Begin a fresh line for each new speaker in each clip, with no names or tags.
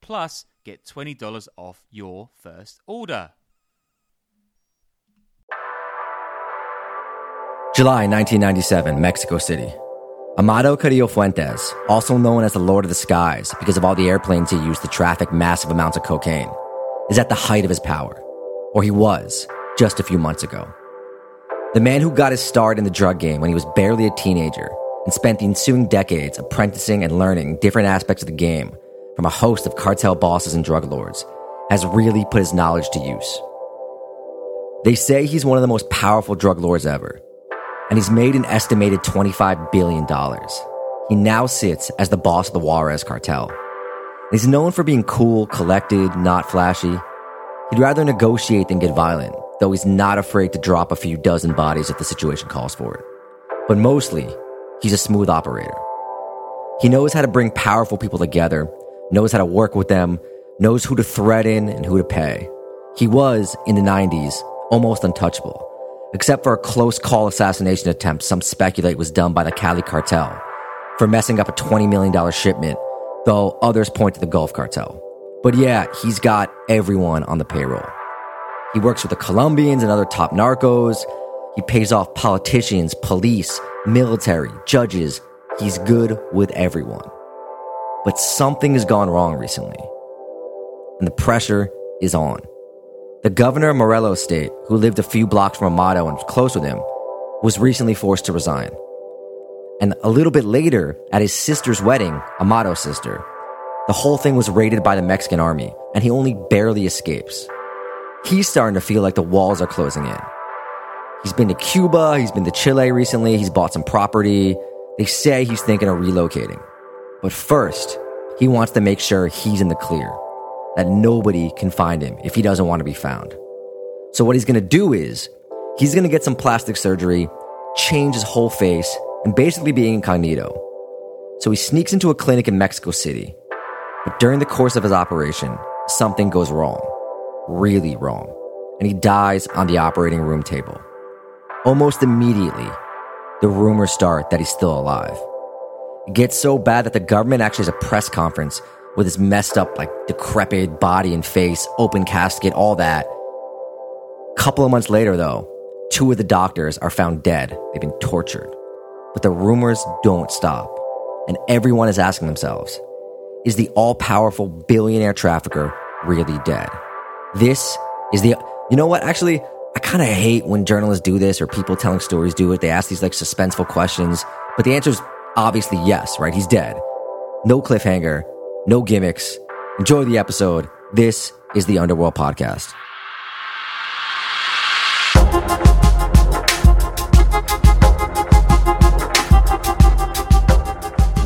Plus, get $20 off your first order.
July 1997, Mexico City. Amado Carrillo Fuentes, also known as the Lord of the Skies because of all the airplanes he used to traffic massive amounts of cocaine, is at the height of his power. Or he was, just a few months ago. The man who got his start in the drug game when he was barely a teenager and spent the ensuing decades apprenticing and learning different aspects of the game from a host of cartel bosses and drug lords has really put his knowledge to use. They say he's one of the most powerful drug lords ever and he's made an estimated $25 billion. He now sits as the boss of the Juarez cartel. He's known for being cool, collected, not flashy. He'd rather negotiate than get violent, though he's not afraid to drop a few dozen bodies if the situation calls for it. But mostly, he's a smooth operator. He knows how to bring powerful people together, knows how to work with them, knows who to threaten and who to pay. He was, in the 90s, almost untouchable except for a close call assassination attempt some speculate was done by the Cali cartel for messing up a $20 million shipment, though others point to the Gulf cartel. But yeah, he's got everyone on the payroll. He works with the Colombians and other top narcos. He pays off politicians, police, military, judges. He's good with everyone. But something has gone wrong recently. And the pressure is on. The governor of Morelos State, who lived a few blocks from Amado and was close with him, was recently forced to resign. And a little bit later, at his sister's wedding, Amado's sister, the whole thing was raided by the Mexican army, and he only barely escapes. He's starting to feel like the walls are closing in. He's been to Cuba, he's been to Chile recently, he's bought some property. They say he's thinking of relocating. But first, he wants to make sure he's in the clear that nobody can find him if he doesn't want to be found. So, what he's going to do is he's going to get some plastic surgery, change his whole face, and basically be incognito. So, he sneaks into a clinic in Mexico City. But during the course of his operation, something goes wrong. Really wrong. And he dies on the operating room table. Almost immediately, the rumors start that he's still alive. Gets so bad that the government actually has a press conference with his messed up, like decrepit body and face, open casket, all that. Couple of months later, though, two of the doctors are found dead. They've been tortured. But the rumors don't stop. And everyone is asking themselves is the all powerful billionaire trafficker really dead? This is the. You know what? Actually, I kind of hate when journalists do this or people telling stories do it. They ask these like suspenseful questions, but the answer is obviously yes, right? He's dead. No cliffhanger no gimmicks. Enjoy the episode. This is the Underworld Podcast.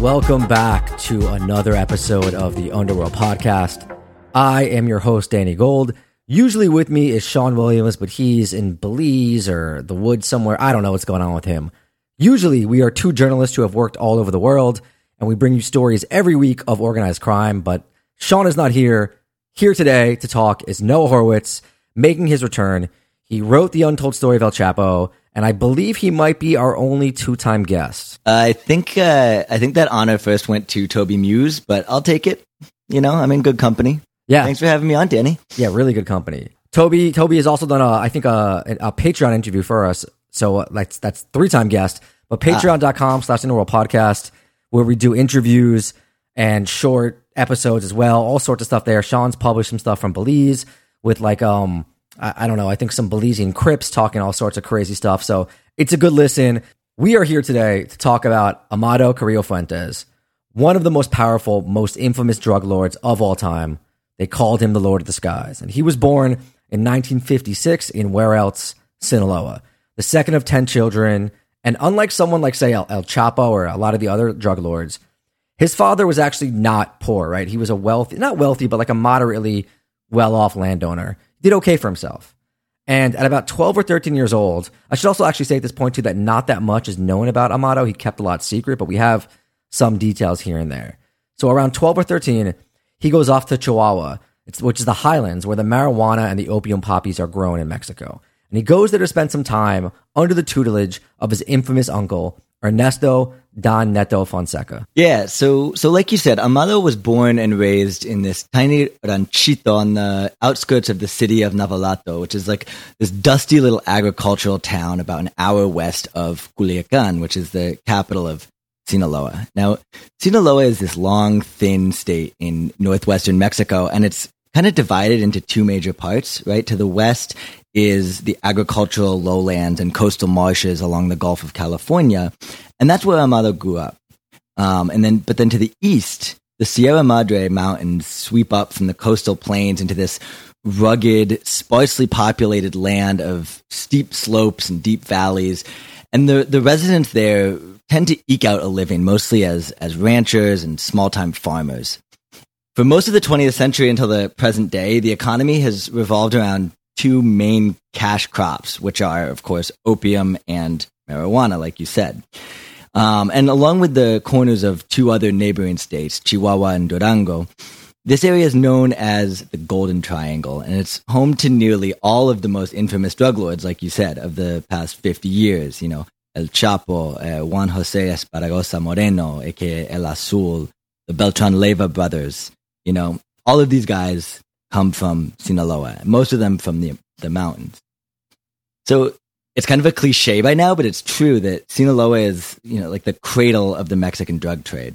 Welcome back to another episode of the Underworld Podcast. I am your host, Danny Gold. Usually with me is Sean Williams, but he's in Belize or the woods somewhere. I don't know what's going on with him. Usually we are two journalists who have worked all over the world and we bring you stories every week of organized crime. But Sean is not here. Here today to talk is Noah Hurowitz making his return. He wrote the untold story of El Chapo, and I believe he might be our only two-time guest.
I think uh, I think that honor first went to Toby Muse, but I'll take it. You know, I'm in good company.
Yeah,
thanks for having me on, Danny.
Yeah, really good company. Toby Toby has also done a I think a, a Patreon interview for us, so uh, that's that's three-time guest. But ah. Patreon.com slash Underworld Podcast where we do interviews and short episodes as well, all sorts of stuff there. Sean's published some stuff from Belize. with like um I, I don't know, I think some Belizean Crips talking all sorts of crazy stuff. So it's a good listen. We are here today to talk about Amado Carrillo Fuentes, one of the most powerful, most infamous drug lords of all time. They called him the Lord of the Skies, and he was born in 1956 in where else? Sinaloa, the second of 10 children. And unlike someone like, say, El, El Chapo or a lot of the other drug lords, his father was actually not poor, right? He was a wealthy, not wealthy, but like a moderately well off landowner. Did okay for himself. And at about 12 or 13 years old, I should also actually say at this point too that not that much is known about Amado. He kept a lot secret, but we have some details here and there. So around 12 or 13, he goes off to Chihuahua, which is the highlands where the marijuana and the opium poppies are grown in Mexico. And he goes there to spend some time under the tutelage of his infamous uncle, Ernesto Don Neto Fonseca.
Yeah, so so like you said, Amado was born and raised in this tiny ranchito on the outskirts of the city of Navolato, which is like this dusty little agricultural town about an hour west of Culiacan, which is the capital of Sinaloa. Now, Sinaloa is this long, thin state in northwestern Mexico, and it's kind of divided into two major parts, right? To the west is the agricultural lowlands and coastal marshes along the Gulf of California. And that's where Amado grew up. Um, and then, but then to the east, the Sierra Madre Mountains sweep up from the coastal plains into this rugged, sparsely populated land of steep slopes and deep valleys. And the, the residents there tend to eke out a living mostly as, as ranchers and small time farmers. For most of the 20th century until the present day, the economy has revolved around two main cash crops, which are, of course, opium and marijuana, like you said. Um, and along with the corners of two other neighboring states, Chihuahua and Durango, this area is known as the Golden Triangle, and it's home to nearly all of the most infamous drug lords, like you said, of the past 50 years. You know, El Chapo, uh, Juan Jose Esparragoza Moreno, aka El Azul, the Beltran Leyva brothers. You know, all of these guys come from Sinaloa, most of them from the, the mountains. So it's kind of a cliche by now, but it's true that Sinaloa is, you know, like the cradle of the Mexican drug trade.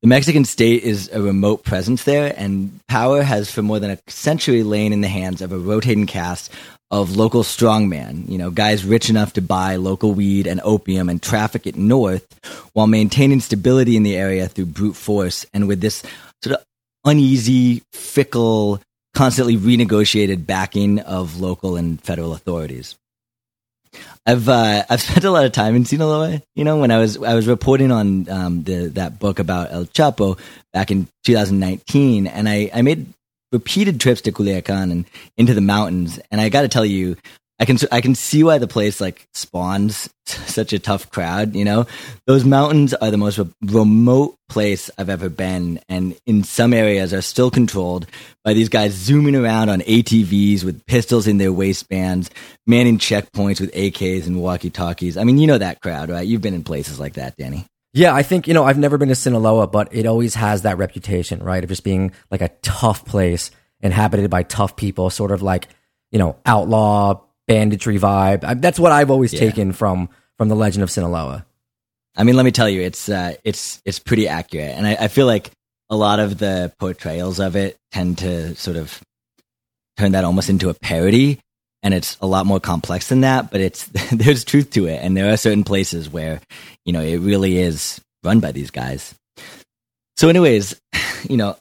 The Mexican state is a remote presence there, and power has for more than a century lain in the hands of a rotating cast of local strongmen, you know, guys rich enough to buy local weed and opium and traffic it north while maintaining stability in the area through brute force and with this sort of uneasy, fickle, constantly renegotiated backing of local and federal authorities. I've uh, I've spent a lot of time in Sinaloa. You know, when I was I was reporting on um, the that book about El Chapo back in 2019, and I I made repeated trips to Culiacan and into the mountains. And I got to tell you, I can I can see why the place like spawns such a tough crowd. You know, those mountains are the most re- remote place I've ever been, and in some areas are still controlled by these guys zooming around on ATVs with pistols in their waistbands, manning checkpoints with AKs and walkie talkies. I mean, you know that crowd, right? You've been in places like that, Danny.
Yeah, I think, you know, I've never been to Sinaloa, but it always has that reputation, right? Of just being like a tough place inhabited by tough people, sort of like, you know, outlaw banditry vibe. I, that's what I've always yeah. taken from from the Legend of Sinaloa.
I mean, let me tell you, it's uh, it's it's pretty accurate, and I, I feel like a lot of the portrayals of it tend to sort of turn that almost into a parody, and it's a lot more complex than that. But it's there's truth to it, and there are certain places where you know it really is run by these guys. So, anyways, you know,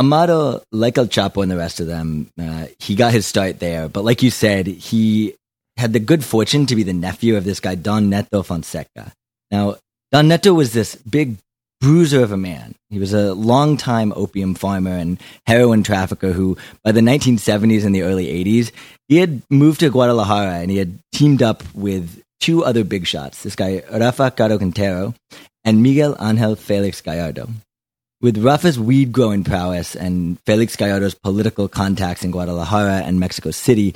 Amado, like El Chapo and the rest of them, uh, he got his start there. But like you said, he had the good fortune to be the nephew of this guy, Don Neto Fonseca. Now, Don Neto was this big bruiser of a man. He was a longtime opium farmer and heroin trafficker who, by the 1970s and the early 80s, he had moved to Guadalajara and he had teamed up with two other big shots this guy, Rafa Caro Quintero and Miguel Angel Felix Gallardo. With Rafa's weed growing prowess and Felix Gallardo's political contacts in Guadalajara and Mexico City,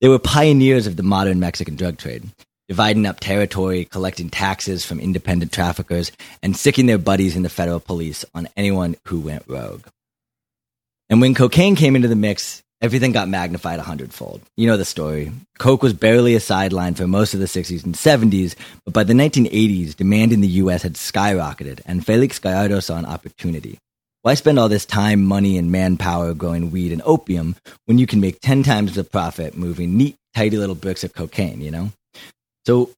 they were pioneers of the modern Mexican drug trade, dividing up territory, collecting taxes from independent traffickers, and sicking their buddies in the federal police on anyone who went rogue. And when cocaine came into the mix, everything got magnified a hundredfold. You know the story. Coke was barely a sideline for most of the 60s and 70s, but by the 1980s, demand in the US had skyrocketed, and Felix Gallardo saw an opportunity. why spend all this time, money, and manpower growing weed and opium when you can make 10 times the profit moving neat, tidy little bricks of cocaine, you know? So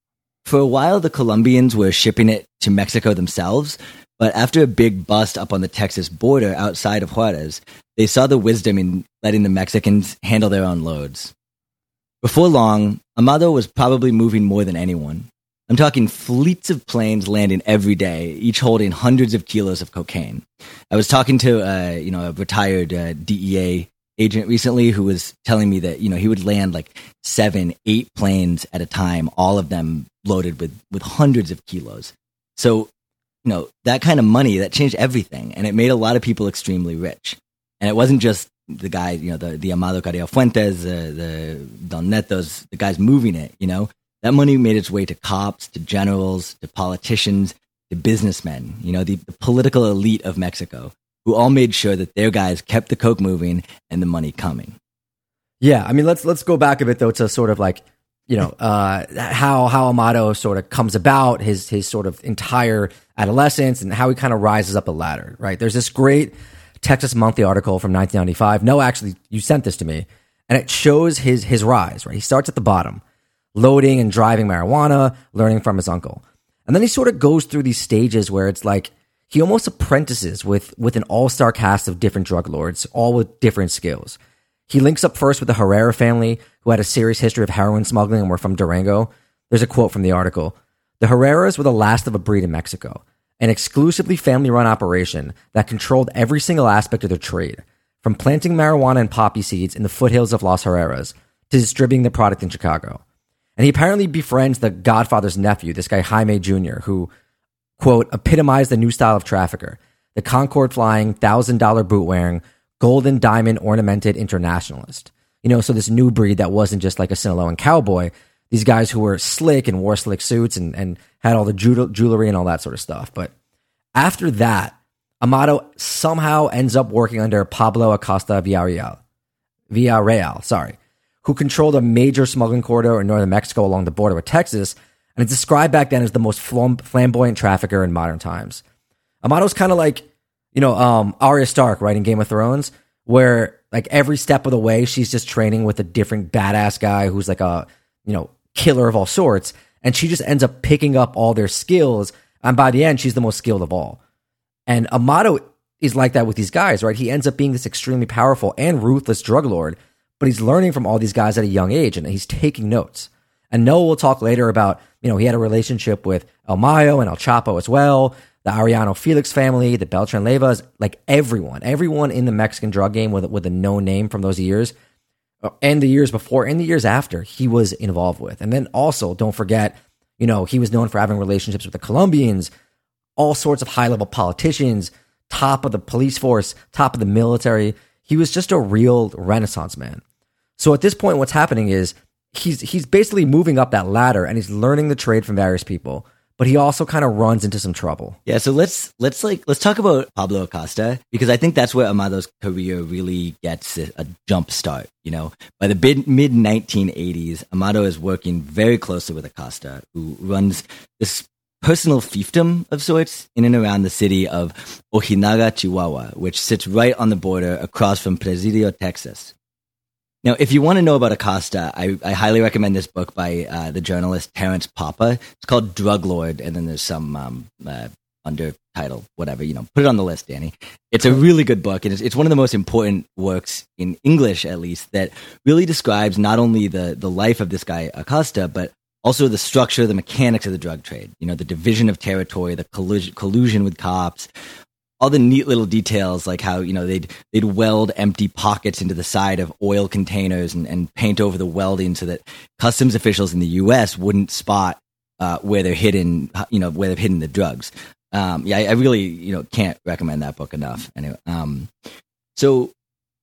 for a while, the Colombians were shipping it to Mexico themselves, but after a big bust up on the Texas border outside of Juarez, they saw the wisdom in letting the Mexicans handle their own loads. Before long, Amado was probably moving more than anyone. I'm talking fleets of planes landing every day, each holding hundreds of kilos of cocaine. I was talking to uh, you know a retired uh, DEA agent recently who was telling me that you know he would land like seven, eight planes at a time, all of them loaded with with hundreds of kilos. So you know that kind of money that changed everything, and it made a lot of people extremely rich. And it wasn't just the guy, you know, the the Amado Carrillo Fuentes, uh, the Don Netos, the guys moving it. You know, that money made its way to cops, to generals, to politicians, to businessmen, you know, the, the political elite of Mexico, who all made sure that their guys kept the coke moving and the money coming.
Yeah, I mean, let's let's go back a bit though to sort of like you know uh, how how Amado sort of comes about his his sort of entire adolescence and how he kind of rises up a ladder. Right? There's this great Texas Monthly article from 1995. No, actually, you sent this to me, and it shows his his rise. Right? He starts at the bottom loading and driving marijuana, learning from his uncle. And then he sort of goes through these stages where it's like he almost apprentices with, with an all star cast of different drug lords, all with different skills. He links up first with the Herrera family, who had a serious history of heroin smuggling and were from Durango. There's a quote from the article The Herreras were the last of a breed in Mexico, an exclusively family run operation that controlled every single aspect of their trade, from planting marijuana and poppy seeds in the foothills of Los Herreras to distributing the product in Chicago. And he apparently befriends the Godfather's nephew, this guy Jaime Jr., who, quote, epitomized the new style of trafficker, the Concorde flying, thousand dollar boot wearing, golden diamond ornamented internationalist. You know, so this new breed that wasn't just like a Sinaloan cowboy, these guys who were slick and wore slick suits and, and had all the jewelry and all that sort of stuff. But after that, Amado somehow ends up working under Pablo Acosta Villarreal. Villarreal, sorry who controlled a major smuggling corridor in northern Mexico along the border with Texas, and it's described back then as the most flamboyant trafficker in modern times. Amado's kind of like, you know, um, Arya Stark, right, in Game of Thrones, where like every step of the way, she's just training with a different badass guy who's like a, you know, killer of all sorts. And she just ends up picking up all their skills. And by the end, she's the most skilled of all. And Amado is like that with these guys, right? He ends up being this extremely powerful and ruthless drug lord but he's learning from all these guys at a young age and he's taking notes. And Noah will talk later about, you know, he had a relationship with El Mayo and El Chapo as well, the Arellano Felix family, the Beltran Leyvas, like everyone, everyone in the Mexican drug game with, with a known name from those years uh, and the years before and the years after he was involved with. And then also, don't forget, you know, he was known for having relationships with the Colombians, all sorts of high level politicians, top of the police force, top of the military. He was just a real renaissance man. So at this point, what's happening is he's he's basically moving up that ladder and he's learning the trade from various people. But he also kind of runs into some trouble.
Yeah, so let's let's like let's talk about Pablo Acosta because I think that's where Amado's career really gets a jump start. You know, by the mid mid 1980s, Amado is working very closely with Acosta, who runs this personal fiefdom of sorts in and around the city of Ojinaga, Chihuahua, which sits right on the border across from Presidio, Texas. Now, if you want to know about Acosta, I, I highly recommend this book by uh, the journalist Terrence Poppa. It's called Drug Lord, and then there's some um, uh, under title, whatever, you know, put it on the list, Danny. It's a really good book, and it's, it's one of the most important works in English, at least, that really describes not only the, the life of this guy Acosta, but also the structure, the mechanics of the drug trade. You know, the division of territory, the collusion, collusion with cops, all the neat little details like how you know they'd they'd weld empty pockets into the side of oil containers and, and paint over the welding so that customs officials in the U.S. wouldn't spot uh, where they're hidden, you know, where they've hidden the drugs. Um, yeah, I, I, really you know can't recommend that book enough. Anyway, um, so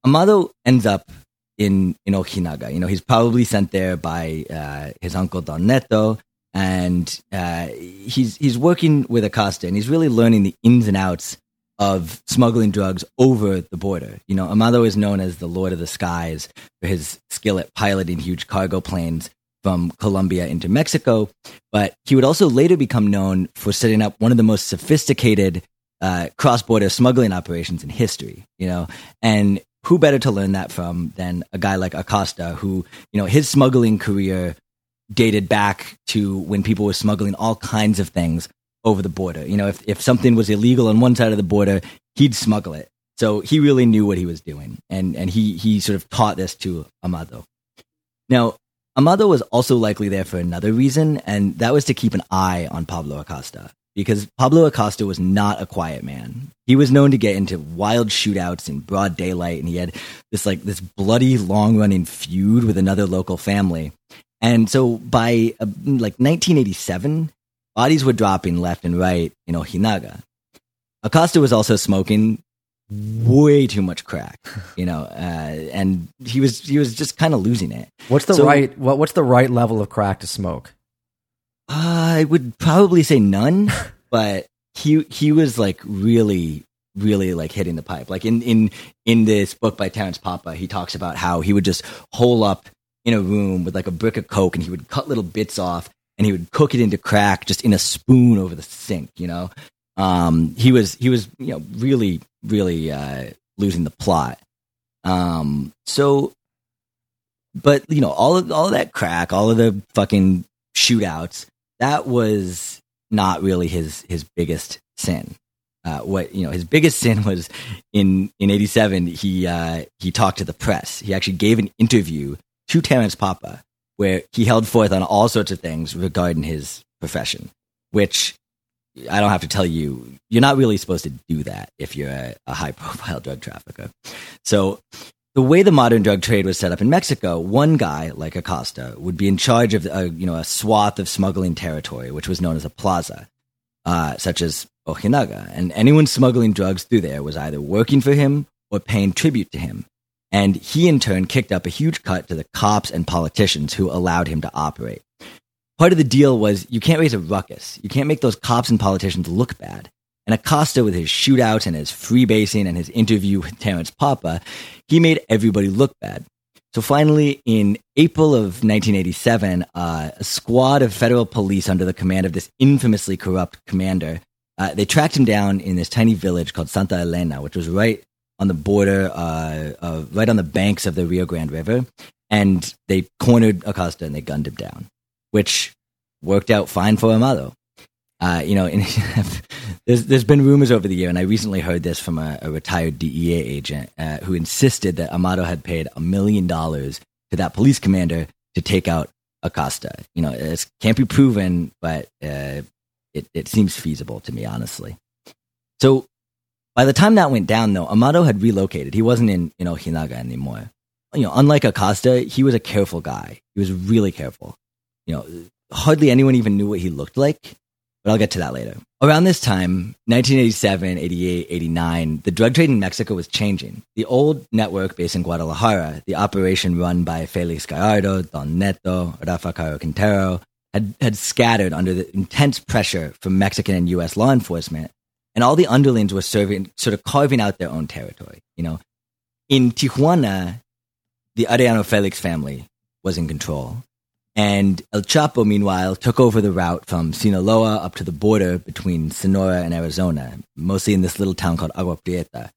Amado ends up in in Ojinaga. You know, he's probably sent there by uh, his uncle Don Neto, and uh, he's he's working with Acosta, and he's really learning the ins and outs of smuggling drugs over the border. You know, Amado is known as the Lord of the Skies for his skill at piloting huge cargo planes from Colombia into Mexico, but he would also later become known for setting up one of the most sophisticated uh, cross-border smuggling operations in history. You know, and who better to learn that from than a guy like Acosta, who you know his smuggling career dated back to when people were smuggling all kinds of things over the border. You know, if if something was illegal on one side of the border, he'd smuggle it. So he really knew what he was doing, and and he he sort of taught this to Amado. Now, Amado was also likely there for another reason, and that was to keep an eye on Pablo Acosta because Pablo Acosta was not a quiet man. He was known to get into wild shootouts in broad daylight, and he had this like this bloody long running feud with another local family. And so by uh, like 1987, bodies were dropping left and right in Ojinaga. Acosta was also smoking way too much crack, you know, uh, and he was he was just kind of losing it.
What's the
So-
right what, what's the right level of crack to smoke?
I would probably say none, but he he was like really really like hitting the pipe. Like in in in this book by Terrence Poppa, he talks about how he would just hole up in a room with like a brick of coke and he would cut little bits off and he would cook it into crack just in a spoon over the sink, you know. Um he was he was, you know, really really uh losing the plot. Um so but you know all of all of that crack, all of the fucking shootouts, that was not really his his biggest sin. Uh, what you know, his biggest sin was in in '87. He uh, he talked to the press. He actually gave an interview to Terrence Poppa where he held forth on all sorts of things regarding his profession, which I don't have to tell you, you're not really supposed to do that if you're a, a high profile drug trafficker. So the way the modern drug trade was set up in Mexico, one guy like Acosta would be in charge of a, you know a swath of smuggling territory, which was known as a plaza, uh, such as Ojinaga, and anyone smuggling drugs through there was either working for him or paying tribute to him. And he in turn kicked up a huge cut to the cops and politicians who allowed him to operate. Part of the deal was you can't raise a ruckus. You can't make those cops and politicians look bad. And Acosta, with his shootouts and his freebasing and his interview with Terrence Poppa, he made everybody look bad. So finally, in April of 1987, uh, a squad of federal police under the command of this infamously corrupt commander, uh, they tracked him down in this tiny village called Santa Elena, which was right on the border, uh, uh, right on the banks of the Rio Grande River. And they cornered Acosta and they gunned him down, which worked out fine for Amado. Uh, you know, there's there's been rumors over the year, and I recently heard this from a, a retired DEA agent uh, who insisted that Amado had paid a million dollars to that police commander to take out Acosta. You know, it can't be proven, but uh, it it seems feasible to me, honestly. So by the time that went down, though, Amado had relocated. He wasn't in in Ojinaga anymore. You know, unlike Acosta, he was a careful guy. He was really careful. You know, hardly anyone even knew what he looked like but I'll get to that later. Around this time, 1987, 88, 89, the drug trade in Mexico was changing. The old network based in Guadalajara, the operation run by Felix Gallardo, Don Neto, Rafa Caro Quintero, had, had scattered under the intense pressure from Mexican and U.S. law enforcement, and all the underlings were serving, sort of carving out their own territory. You know, in Tijuana, the Arellano Felix family was in control. And El Chapo, meanwhile, took over the route from Sinaloa up to the border between Sonora and Arizona, mostly in this little town called Agua Prieta,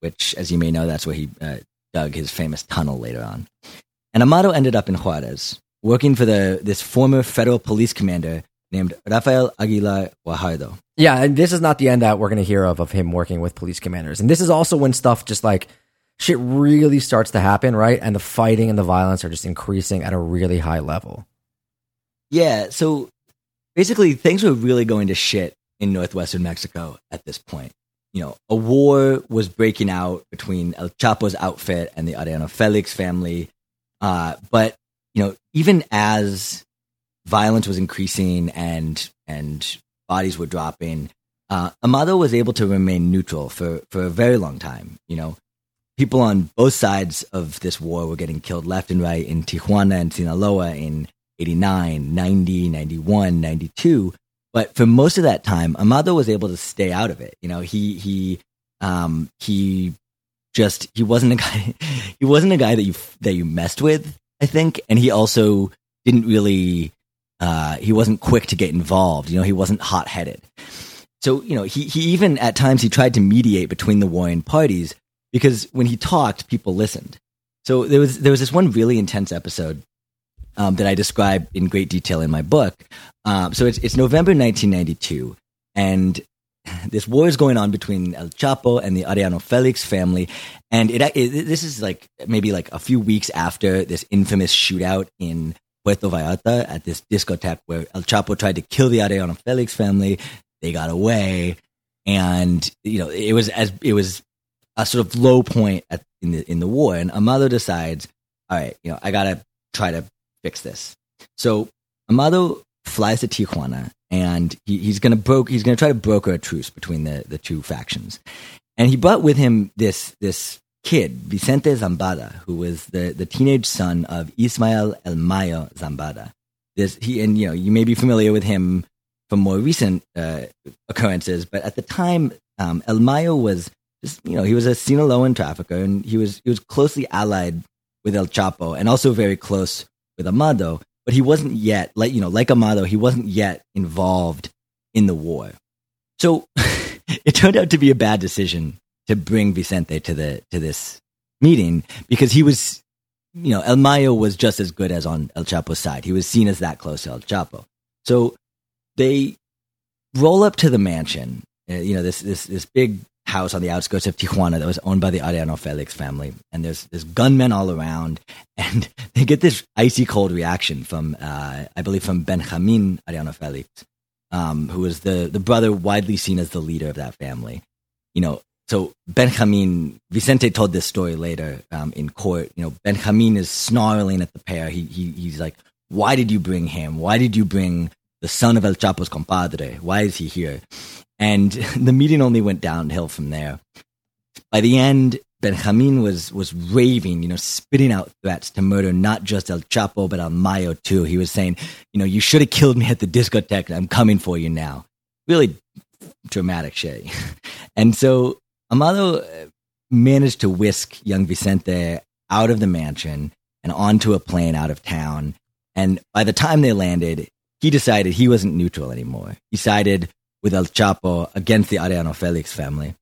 which, as you may know, that's where he uh, dug his famous tunnel later on. And Amado ended up in Juarez, working for the this former federal police commander named Rafael Aguilar Guajardo.
Yeah, and this is not the end that we're going to hear of of him working with police commanders. And this is also when stuff just like shit really starts to happen, right? And the fighting and the violence are just increasing at a really high level.
Yeah, so basically things were really going to shit in northwestern Mexico at this point. You know, a war was breaking out between El Chapo's outfit and the Arellano Felix family. Uh, but, you know, even as violence was increasing and and bodies were dropping, uh, Amado was able to remain neutral for, for a very long time. You know, people on both sides of this war were getting killed left and right in Tijuana and Sinaloa in 89, 90, 91, 92. But for most of that time, Amado was able to stay out of it. You know, he, he, um, he just, he wasn't a guy, he wasn't a guy that you, that you messed with, I think. And he also didn't really, uh, he wasn't quick to get involved. You know, he wasn't hot headed. so you know, he he even at times he tried to mediate between the warring parties because when he talked, people listened. So there was there was this one really intense episode um, that I describe in great detail in my book. Um, so it's it's November 1992, and this war is going on between El Chapo and the Arellano Felix family, and it, it, this is like maybe like a few weeks after this infamous shootout in Puerto Vallarta at this discotheque where El Chapo tried to kill the Arellano Felix family. They got away, and you know it was as it was a sort of low point at, in the in the war, and Amado decides, all right, you know, I gotta try to fix this. So Amado flies to Tijuana and he, he's gonna broke he's gonna try to broker a truce between the, the two factions. And he brought with him this this kid, Vicente Zambada, who was the, the teenage son of Ismael El Mayo Zambada. This he and you know you may be familiar with him from more recent uh, occurrences, but at the time, um, El Mayo was just you know he was a Sinaloan trafficker and he was he was closely allied with El Chapo and also very close with Amado, but he wasn't yet like you know like Amado, he wasn't yet involved in the war. So it turned out to be a bad decision to bring Vicente to the to this meeting because he was you know El Mayo was just as good as on El Chapo's side. He was seen as that close to El Chapo. So they roll up to the mansion, uh, you know this this this big house on the outskirts of Tijuana that was owned by the Arellano Felix family. And there's there's gunmen all around, and they get this icy cold reaction from, uh, I believe, from Benjamin Arellano Felix, um, who was the the brother widely seen as the leader of that family. You know, so Benjamin Vicente told this story later um, in court. You know, Benjamin is snarling at the pair. He, he he's like, "Why did you bring him? Why did you bring the son of El Chapo's compadre? Why is he here?" And the meeting only went downhill from there. By the end, Benjamin was was raving, you know, spitting out threats to murder not just El Chapo but El Mayo too. He was saying, you know, you should have killed me at the discotheque. I'm coming for you now. Really dramatic shit. And so Amado uh, managed to whisk young Vicente out of the mansion and onto a plane out of town. And by the time they landed, he decided he wasn't neutral anymore. He sided with El Chapo against the Arellano Felix family.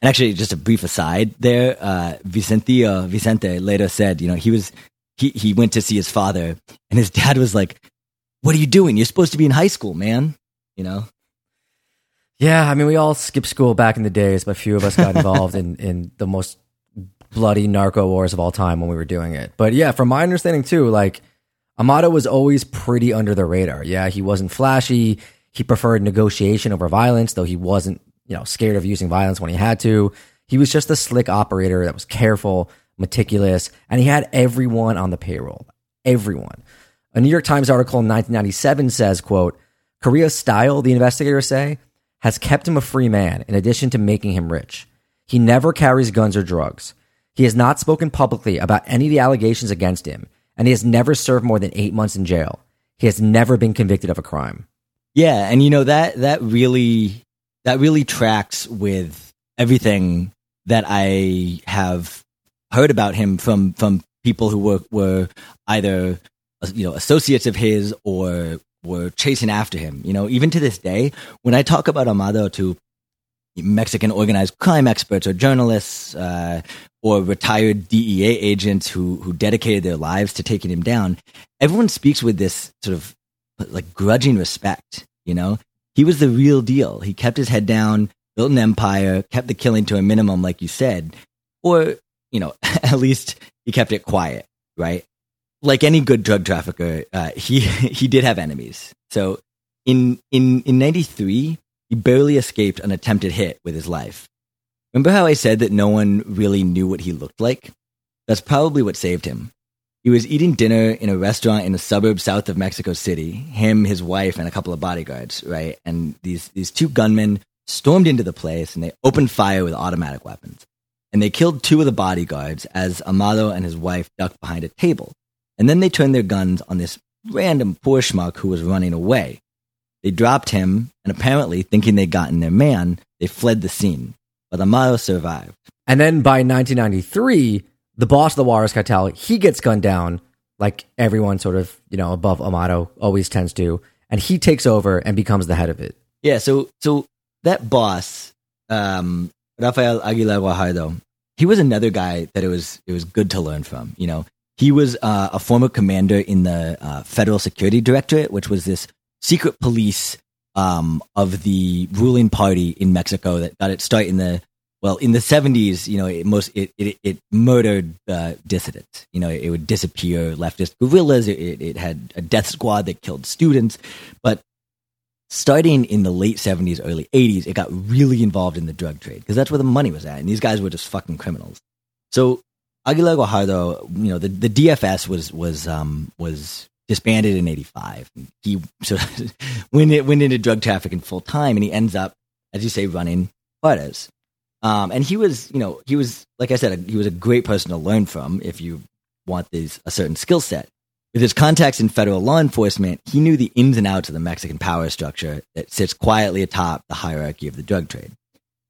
And actually, just a brief aside there, uh, Vicente later said, you know, he was, he, he went to see his father and his dad was like, what are you doing? You're supposed to be in high school, man. You know?
Yeah, I mean, we all skipped school back in the days, but few of us got involved in, in the most bloody narco wars of all time when we were doing it. But yeah, from my understanding too, like Amado was always pretty under the radar. Yeah, he wasn't flashy. He preferred negotiation over violence, though he wasn't, you know, scared of using violence when he had to. He was just a slick operator that was careful, meticulous, and he had everyone on the payroll. Everyone. A New York Times article in 1997 says, quote, Correa's style, the investigators say, has kept him a free man in addition to making him rich. He never carries guns or drugs. He has not spoken publicly about any of the allegations against him, and he has never served more than eight months in jail. He has never been convicted of a crime.
Yeah, and you know that that really that really tracks with everything that I have heard about him from from people who were were either you know associates of his or were chasing after him. You know, even to this day, when I talk about Amado to Mexican organized crime experts or journalists uh, or retired DEA agents who who dedicated their lives to taking him down, everyone speaks with this sort of like grudging respect. You know, he was the real deal. He kept his head down, built an empire, kept the killing to a minimum, like you said, or you know, at least he kept it quiet, right? Like any good drug trafficker, uh, he he did have enemies. So in in in '93, he barely escaped an attempted hit with his life. Remember how I said that no one really knew what he looked like? That's probably what saved him. He was eating dinner in a restaurant in a suburb south of Mexico City. Him, his wife, and a couple of bodyguards, right? And these, these two gunmen stormed into the place and they opened fire with automatic weapons. And they killed two of the bodyguards as Amado and his wife ducked behind a table. And then they turned their guns on this random poor schmuck who was running away. They dropped him, and apparently, thinking they'd gotten their man, they fled the scene. But Amado survived.
And then by 1993, the boss of the Juarez cartel, he gets gunned down, like everyone sort of, you know, above Amado always tends to, and he takes over and becomes the head of it.
Yeah, so so that boss, um, Rafael Aguilar Guajardo, he was another guy that it was it was good to learn from. You know, he was uh, a former commander in the uh, Federal Security Directorate, which was this secret police um, of the ruling party in Mexico that got its start in the well in the 70s you know it most it it, it murdered uh, dissidents. You know it, would disappear leftist guerrillas it, it had a death squad that killed students. But starting in the late 70s early 80s it got really involved in the drug trade because that's where the money was at and these guys were just fucking criminals. So aguilar guajardo you know the, the dfs was was um was disbanded in 85 he so went, it went into drug trafficking full time and he ends up as you say running Juarez. Um, and he was, you know, he was, like I said, he was a great person to learn from if you want these, a certain skill set. With his contacts in federal law enforcement, he knew the ins and outs of the Mexican power structure that sits quietly atop the hierarchy of the drug trade.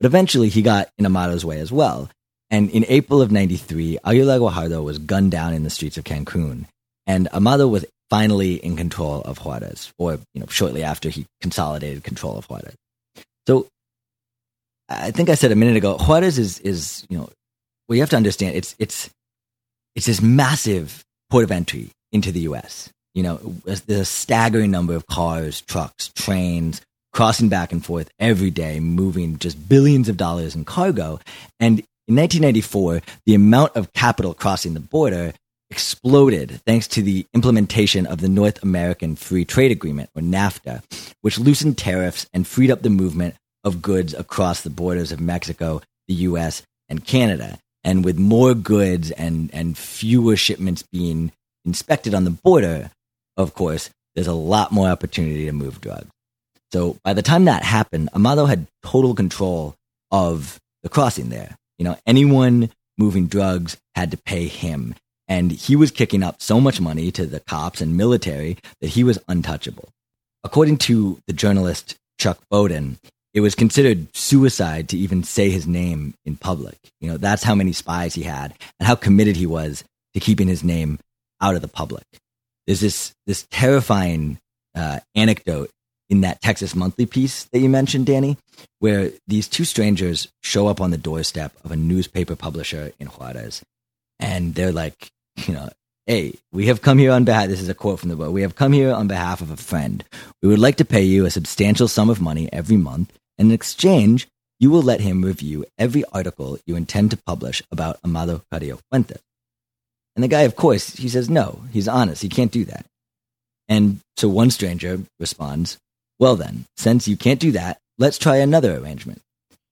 But eventually he got in Amado's way as well. And in April of 93, Aguilar Guajardo was gunned down in the streets of Cancun. And Amado was finally in control of Juarez, or, you know, shortly after he consolidated control of Juarez. So I think I said a minute ago, Juarez is is you know, well you have to understand it's it's it's this massive port of entry into the U.S. You know, there's a staggering number of cars, trucks, trains crossing back and forth every day, moving just billions of dollars in cargo. And in 1994, the amount of capital crossing the border exploded thanks to the implementation of the North American Free Trade Agreement, or NAFTA, which loosened tariffs and freed up the movement of goods across the borders of Mexico, the US, and Canada. And with more goods and, and fewer shipments being inspected on the border, of course, there's a lot more opportunity to move drugs. So by the time that happened, Amado had total control of the crossing there. You know, anyone moving drugs had to pay him. And he was kicking up so much money to the cops and military that he was untouchable. According to the journalist Chuck Bowden, it was considered suicide to even say his name in public. You know, that's how many spies he had and how committed he was to keeping his name out of the public. There's this this terrifying uh, anecdote in that Texas Monthly piece that you mentioned, Danny, where these two strangers show up on the doorstep of a newspaper publisher in Juarez, and they're like, you know, hey, we have come here on behalf. This is a quote from the book. We have come here on behalf of a friend. We would like to pay you a substantial sum of money every month in exchange, you will let him review every article you intend to publish about Amado Carrillo Fuentes. And the guy, of course, he says no. He's honest. He can't do that. And so one stranger responds, Well, then, since you can't do that, let's try another arrangement.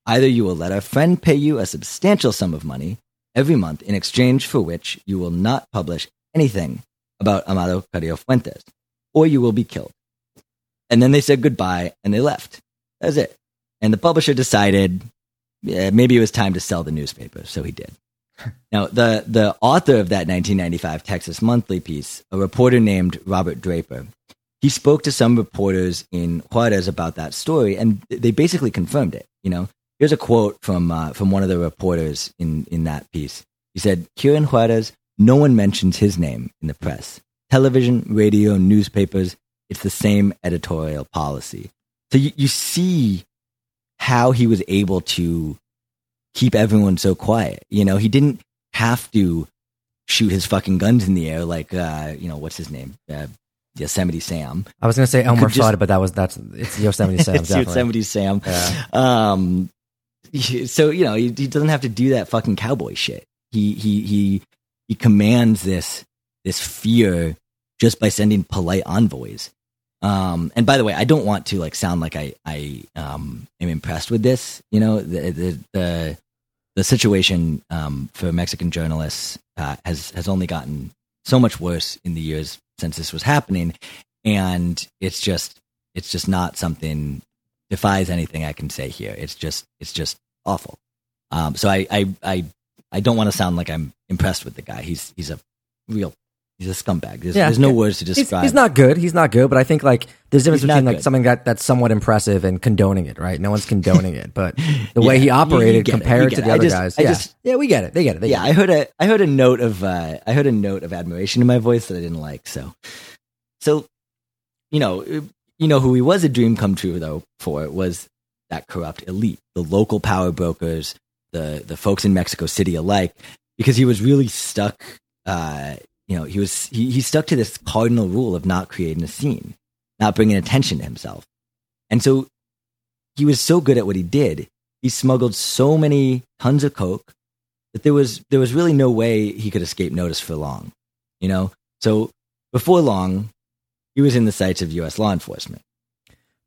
Either you will let our friend pay you a substantial sum of money every month in exchange for which you will not publish anything about Amado Carrillo Fuentes, or you will be killed. And then they said goodbye and they left. That's it. And the publisher decided yeah, maybe it was time to sell the newspaper, so he did. now, the, the author of that 1995 Texas Monthly piece, a reporter named Robert Draper, he spoke to some reporters in Juarez about that story, and they basically confirmed it. You know, here's a quote from uh, from one of the reporters in in that piece. He said, "Here in Juarez, no one mentions his name in the press, television, radio, newspapers. It's the same editorial policy." So you, you see how he was able to keep everyone so quiet. You know, he didn't have to shoot his fucking guns in the air like, uh, you know, what's his name? Uh, Yosemite Sam.
I was going to say Elmer Fudd, but that was that's it's Yosemite Sam. it's
Yosemite Sam. Yeah. Um, so you know he, he, doesn't have to do that fucking cowboy shit. He he he he commands this this fear just by sending polite envoys. Um, and by the way, I don't want to like sound like I I um, am impressed with this. You know, the the the, the situation um, for Mexican journalists uh, has has only gotten so much worse in the years since this was happening, and it's just it's just not something defies anything I can say here. It's just it's just awful. Um, so I I I I don't want to sound like I'm impressed with the guy. He's he's a real He's a scumbag. There's, yeah, there's no words to describe.
He's, he's, not good. He's not good. But I think like there's a difference between like something that, that's somewhat impressive and condoning it. Right? No one's condoning it, but the yeah, way he operated compared to the other just, guys, yeah, just, yeah, we get it. They get it. They
yeah,
get
it. I heard a I heard a note of uh, I heard a note of admiration in my voice that I didn't like. So, so you know, you know who he was a dream come true though for was that corrupt elite, the local power brokers, the the folks in Mexico City alike, because he was really stuck. Uh, you know, he was he, he stuck to this cardinal rule of not creating a scene, not bringing attention to himself, and so he was so good at what he did. He smuggled so many tons of coke that there was there was really no way he could escape notice for long. You know, so before long, he was in the sights of U.S. law enforcement.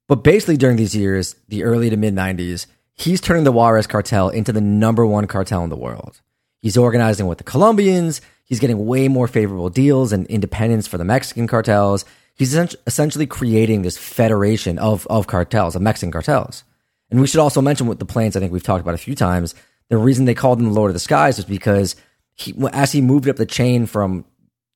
But basically, during these years, the early to mid 90s, he's turning the Juarez cartel into the number one cartel in the world. He's organizing with the Colombians. He's getting way more favorable deals and independence for the Mexican cartels. He's essentially creating this federation of, of cartels, of Mexican cartels. And we should also mention with the planes, I think we've talked about a few times, the reason they called him the Lord of the Skies was because he, as he moved up the chain from,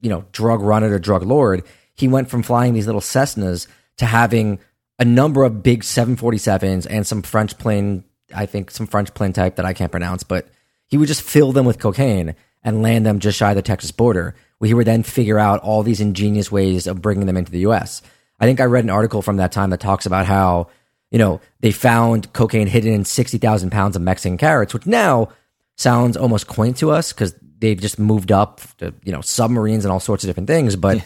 you know, drug runner to drug lord, he went from flying these little Cessnas to having a number of big 747s and some French plane, I think some French plane type that I can't pronounce, but he would just fill them with cocaine and land them just shy of the Texas border, We would then figure out all these ingenious ways of bringing them into the US. I think I read an article from that time that talks about how you know, they found cocaine hidden in 60,000 pounds of Mexican carrots, which now sounds almost quaint to us because they've just moved up to, you know, submarines and all sorts of different things. But yeah.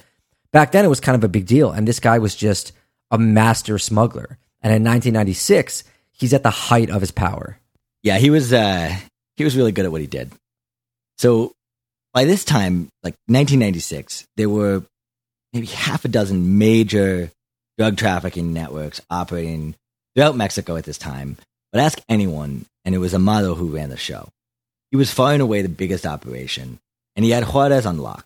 back then it was kind of a big deal. And this guy was just a master smuggler. And in 1996, he's at the height of his power.
Yeah, he was, uh, he was really good at what he did. So by this time, like 1996, there were maybe half a dozen major drug trafficking networks operating throughout Mexico at this time, but ask anyone, and it was Amado who ran the show. He was far and away the biggest operation, and he had Juarez on lock.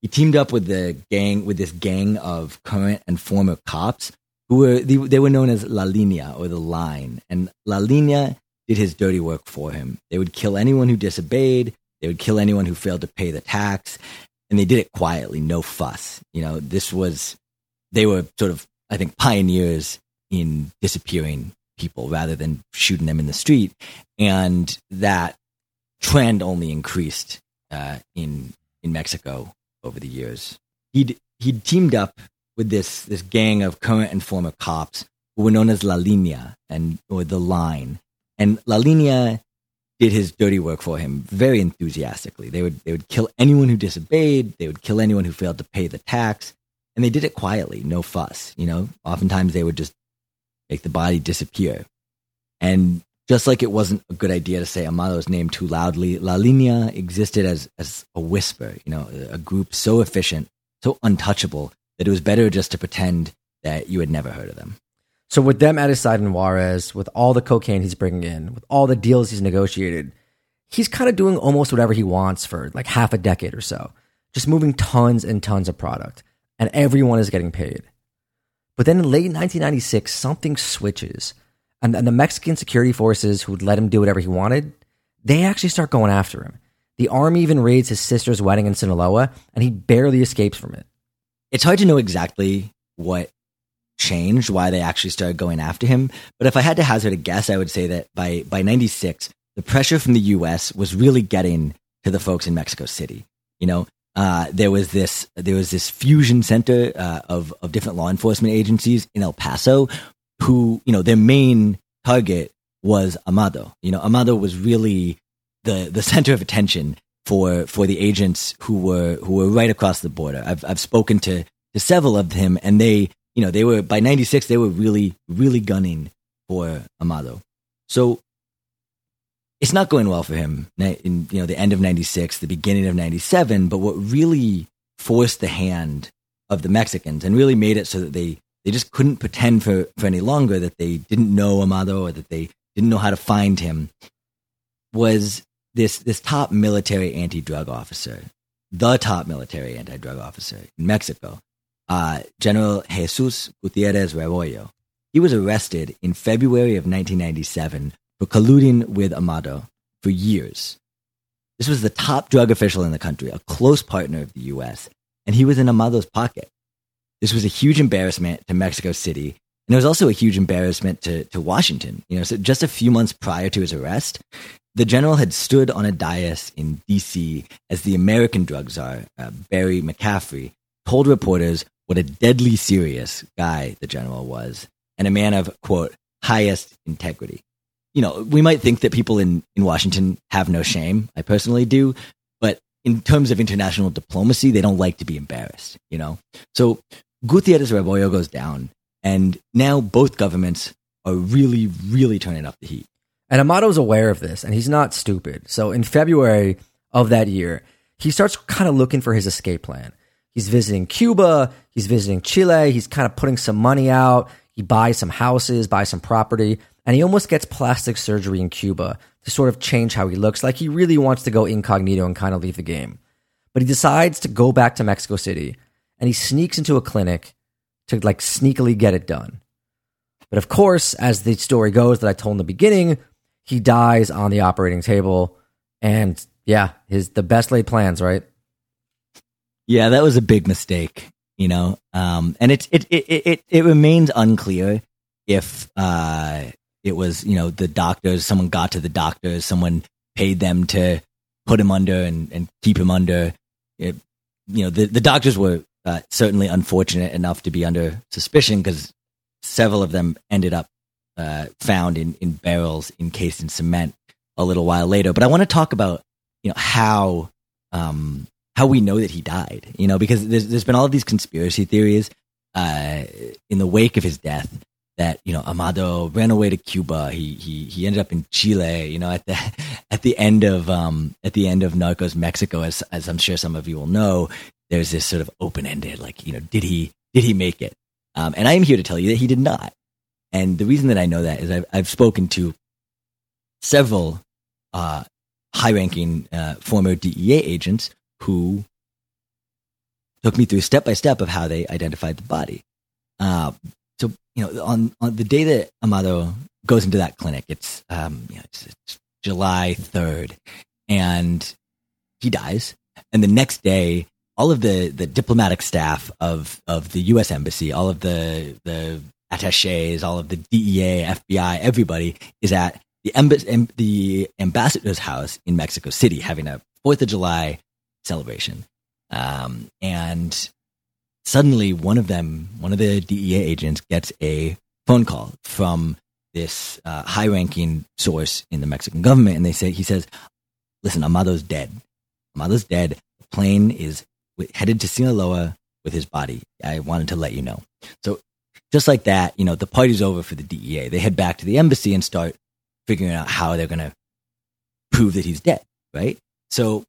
He teamed up with the gang, with this gang of current and former cops who were they, they were known as La Linea or the Line, and La Linea did his dirty work for him. They would kill anyone who disobeyed. They would kill anyone who failed to pay the tax, and they did it quietly, no fuss. You know, this was they were sort of I think pioneers in disappearing people rather than shooting them in the street. And that trend only increased uh, in in Mexico over the years. He'd he'd teamed up with this this gang of current and former cops who were known as La Linea and or the Line. And La Linea did his dirty work for him very enthusiastically. They would they would kill anyone who disobeyed. They would kill anyone who failed to pay the tax, and they did it quietly, no fuss. You know, oftentimes they would just make the body disappear. And just like it wasn't a good idea to say Amado's name too loudly, La Linea existed as, as a whisper, you know, a group so efficient, so untouchable that it was better just to pretend that you had never heard of them.
So with them at his side in Juarez, with all the cocaine he's bringing in, with all the deals he's negotiated, he's kind of doing almost whatever he wants for like half a decade or so, just moving tons and tons of product, and everyone is getting paid. But then in late 1996, something switches. And, and the Mexican security forces who'd let him do whatever he wanted, they actually start going after him. The army even raids his sister's wedding in Sinaloa, and he barely escapes from it.
It's hard to know exactly what changed, why they actually started going after him. But if I had to hazard a guess, I would say that by, by 96, the pressure from the US was really getting to the folks in Mexico City. You know, uh, there was this there was this fusion center uh, of of different law enforcement agencies in El Paso, who you know their main target was Amado. You know, Amado was really the the center of attention for for the agents who were who were right across the border. I've I've spoken to to several of them, and they you know they were by '96 they were really really gunning for Amado. So it's not going well for him in you know the end of 96 the beginning of 97 but what really forced the hand of the mexicans and really made it so that they they just couldn't pretend for, for any longer that they didn't know amado or that they didn't know how to find him was this this top military anti-drug officer the top military anti-drug officer in mexico uh, general jesus gutierrez rebollo he was arrested in february of 1997 for colluding with Amado for years. This was the top drug official in the country, a close partner of the US, and he was in Amado's pocket. This was a huge embarrassment to Mexico City, and it was also a huge embarrassment to, to Washington. You know, so just a few months prior to his arrest, the general had stood on a dais in D.C. as the American drug czar, uh, Barry McCaffrey, told reporters what a deadly serious guy the general was, and a man of, quote, highest integrity. You know, we might think that people in, in Washington have no shame. I personally do. But in terms of international diplomacy, they don't like to be embarrassed, you know? So Gutierrez Rebollo goes down, and now both governments are really, really turning up the heat.
And Amado's aware of this, and he's not stupid. So in February of that year, he starts kind of looking for his escape plan. He's visiting Cuba, he's visiting Chile, he's kind of putting some money out. He buys some houses, buys some property, and he almost gets plastic surgery in Cuba to sort of change how he looks. Like he really wants to go incognito and kind of leave the game. But he decides to go back to Mexico City and he sneaks into a clinic to like sneakily get it done. But of course, as the story goes that I told in the beginning, he dies on the operating table. And yeah, his the best laid plans, right?
Yeah, that was a big mistake, you know. Um, and it it, it it it remains unclear if uh, it was you know the doctors. Someone got to the doctors. Someone paid them to put him under and, and keep him under. It, you know, the the doctors were uh, certainly unfortunate enough to be under suspicion because several of them ended up uh, found in, in barrels encased in cement a little while later. But I want to talk about you know how um, how we know that he died. You know, because there's there's been all these conspiracy theories uh, in the wake of his death that you know Amado ran away to Cuba. He he he ended up in Chile. You know, at the at the end of um at the end of Narcos Mexico, as as I'm sure some of you will know, there's this sort of open ended like you know did he did he make it? Um, and I am here to tell you that he did not. And the reason that I know that is I've I've spoken to several uh, high ranking uh, former DEA agents who took me through step by step of how they identified the body. Uh, so you know, on on the day that Amado goes into that clinic, it's um, you know, it's, it's July third, and he dies. And the next day, all of the the diplomatic staff of of the U.S. embassy, all of the the attaches, all of the DEA, FBI, everybody is at the embassy, the ambassador's house in Mexico City having a Fourth of July celebration. Um, and suddenly, one of them, one of the DEA agents, gets a phone call from this uh, high-ranking source in the Mexican government, and they say he says, "Listen, Amado's dead. Amado's dead. The plane is headed to Sinaloa with his body. I wanted to let you know." So, just like that, you know, the party's over for the DEA. They head back to the embassy and start figuring out how they're going to prove that he's dead. Right. So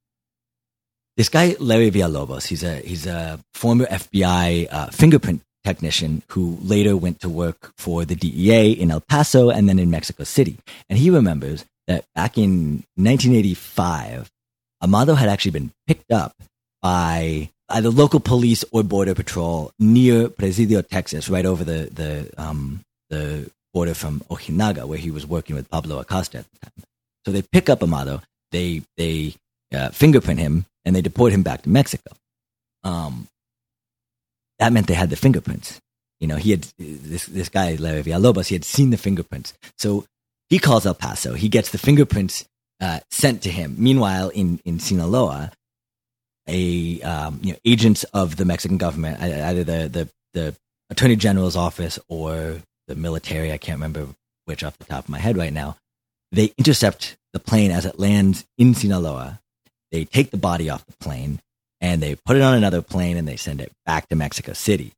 this guy Larry Villalobos, he's a he's a former FBI uh, fingerprint technician who later went to work for the DEA in El Paso and then in Mexico City. And he remembers that back in 1985, Amado had actually been picked up by either local police or border patrol near Presidio, Texas, right over the the um, the border from Ojinaga, where he was working with Pablo Acosta at the time. So they pick up Amado, they they uh, fingerprint him, and they deport him back to Mexico. Um, that meant they had the fingerprints. You know, he had this this guy Larry Villalobos. He had seen the fingerprints, so he calls El Paso. He gets the fingerprints uh, sent to him. Meanwhile, in in Sinaloa, a um, you know agents of the Mexican government, either the the the attorney general's office or the military, I can't remember which off the top of my head right now. They intercept the plane as it lands in Sinaloa they take the body off the plane and they put it on another plane and they send it back to Mexico City.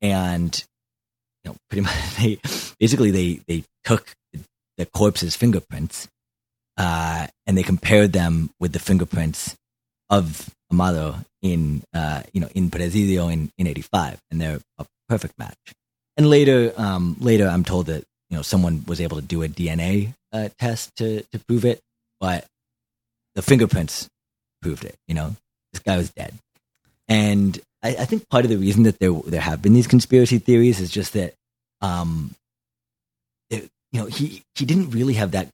And you know, pretty much they basically they they took the corpse's fingerprints uh, and they compared them with the fingerprints of Amado in uh, you know in Presidio in in '85, and they're a perfect match. And later, um, later, I'm told that you know someone was able to do a DNA uh, test to to prove it, but the fingerprints proved it. You know, this guy was dead. And I, I, think part of the reason that there there have been these conspiracy theories is just that, um, it, you know, he he didn't really have that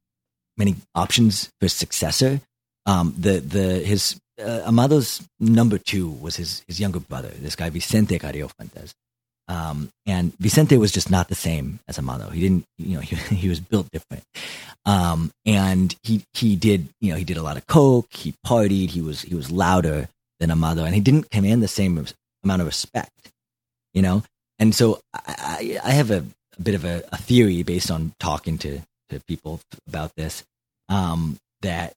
many options for successor. Um, the the his uh, Amado's number two was his his younger brother, this guy Vicente Carrillo Fuentes. Um, and Vicente was just not the same as Amado. He didn't, you know, he, he was built different. Um, and he, he did, you know, he did a lot of coke. He partied. He was, he was louder than Amado and he didn't command the same amount of respect, you know? And so I, I have a, a bit of a, a theory based on talking to to people about this um, that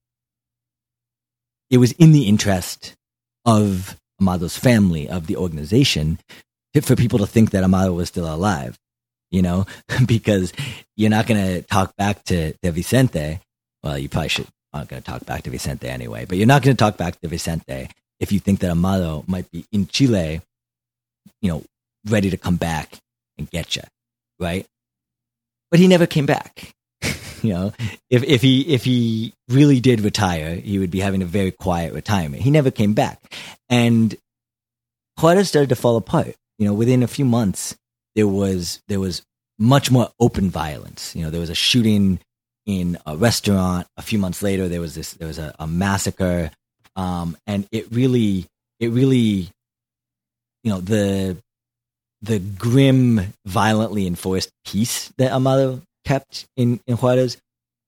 it was in the interest of Amado's family of the organization for people to think that Amado was still alive. You know, because you're not going to talk back to, to Vicente. Well, you probably should not going to talk back to Vicente anyway, but you're not going to talk back to Vicente if you think that Amado might be in Chile, you know, ready to come back and get you, right? But he never came back. you know, if if he if he really did retire, he would be having a very quiet retirement. He never came back, and Juarez started to fall apart. You know, within a few months, there was there was much more open violence. You know, there was a shooting in a restaurant. A few months later, there was this there was a, a massacre, um, and it really it really, you know, the the grim, violently enforced peace that Amado kept in, in Juarez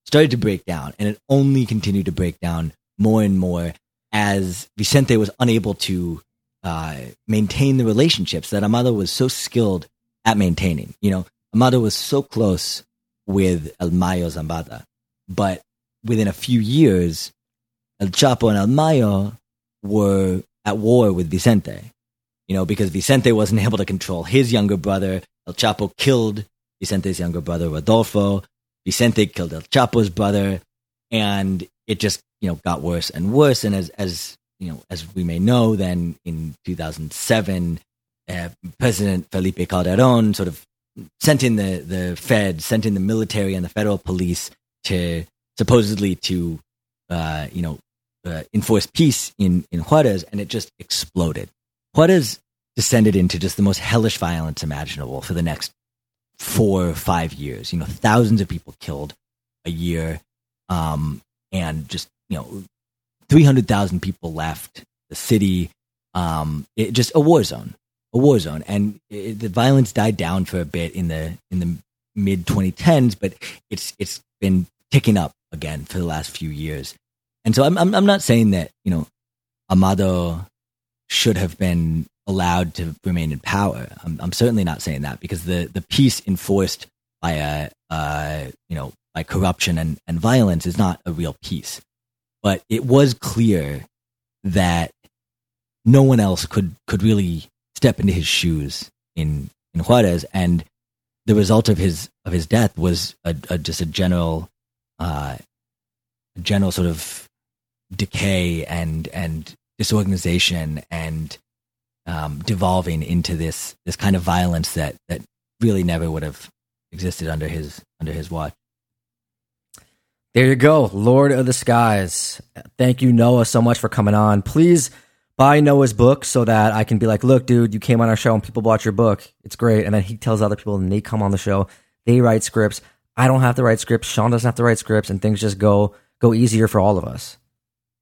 started to break down, and it only continued to break down more and more as Vicente was unable to uh, maintain the relationships that Amado was so skilled at maintaining. You know, Amado was so close with El Mayo Zambada, but within a few years, El Chapo and El Mayo were at war with Vicente. You know, because Vicente wasn't able to control his younger brother. El Chapo killed Vicente's younger brother, Rodolfo. Vicente killed El Chapo's brother, and it just you know got worse and worse. And as as you know, as we may know, then in 2007, uh, President Felipe Calderon sort of sent in the the Fed, sent in the military and the federal police to supposedly to uh, you know uh, enforce peace in in Juarez, and it just exploded. Juarez descended into just the most hellish violence imaginable for the next four or five years. You know, thousands of people killed a year, um, and just you know, three hundred thousand people left the city. Um, it just a war zone, a war zone, and it, the violence died down for a bit in the in the mid 2010s, but it's it's been ticking up again for the last few years. And so I'm I'm, I'm not saying that you know Amado should have been allowed to remain in power. I'm, I'm certainly not saying that because the, the peace enforced by a, uh, you know, by corruption and, and violence is not a real peace. But it was clear that no one else could, could really step into his shoes in, in Juarez. And the result of his, of his death was a, a just a general, uh, general sort of decay and, and disorganization and um, devolving into this this kind of violence that that really never would have existed under his under his watch.
There you go, Lord of the Skies. Thank you, Noah, so much for coming on. Please buy Noah's book so that I can be like, look, dude, you came on our show and people bought your book. It's great. And then he tells other people and they come on the show. They write scripts. I don't have to write scripts. Sean doesn't have to write scripts, and things just go go easier for all of us.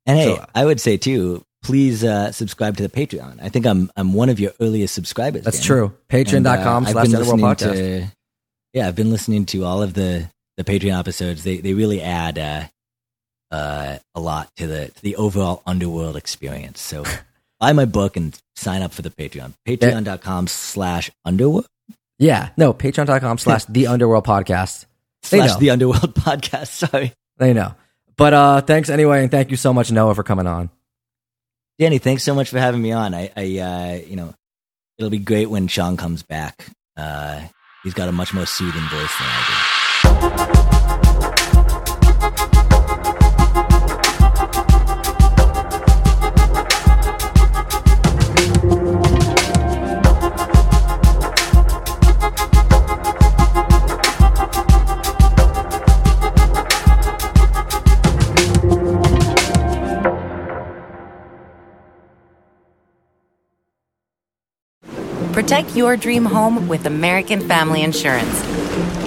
And hey,
So-
I would say too, please uh, subscribe to the Patreon. I think I'm I'm one of your earliest subscribers.
That's
Dan.
true.
And, uh,
Patreon.com slash
been
the Underworld
listening
Podcast.
to- yeah, I've been listening to all of the the Patreon episodes. They they really add uh, uh, a lot to the to the overall Underworld experience. So buy my book and sign up for the Patreon. Patreon.com slash Underworld
Yeah, no, patreon.com slash the Underworld Podcast. They
slash
know.
the Underworld podcast. Sorry,
They know. But uh thanks anyway, and thank you so much, Noah, for coming on.
Danny. Thanks so much for having me on. I, I uh, you know, it'll be great when Sean comes back. Uh, he's got a much more soothing voice than I do.
Protect your dream home with American Family Insurance.